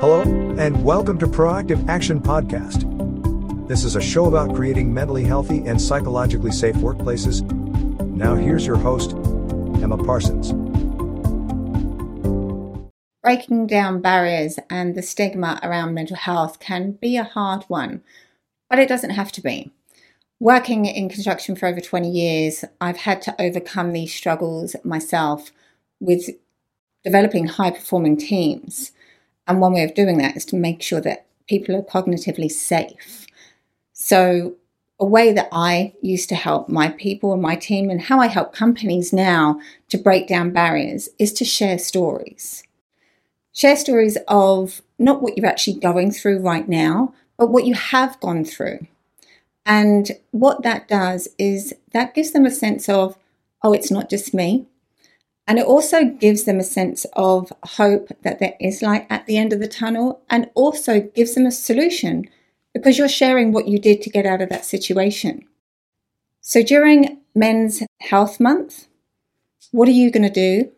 Hello, and welcome to Proactive Action Podcast. This is a show about creating mentally healthy and psychologically safe workplaces. Now, here's your host, Emma Parsons. Breaking down barriers and the stigma around mental health can be a hard one, but it doesn't have to be. Working in construction for over 20 years, I've had to overcome these struggles myself with developing high performing teams. And one way of doing that is to make sure that people are cognitively safe. So, a way that I used to help my people and my team, and how I help companies now to break down barriers, is to share stories. Share stories of not what you're actually going through right now, but what you have gone through. And what that does is that gives them a sense of, oh, it's not just me. And it also gives them a sense of hope that there is light at the end of the tunnel and also gives them a solution because you're sharing what you did to get out of that situation. So during Men's Health Month, what are you going to do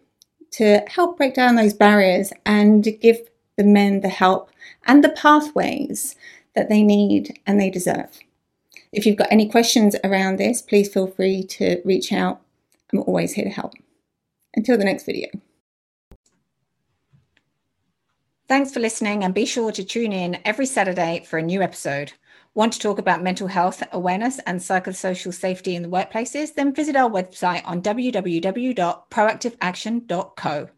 to help break down those barriers and give the men the help and the pathways that they need and they deserve? If you've got any questions around this, please feel free to reach out. I'm always here to help. Until the next video. Thanks for listening and be sure to tune in every Saturday for a new episode. Want to talk about mental health awareness and psychosocial safety in the workplaces? Then visit our website on www.proactiveaction.co.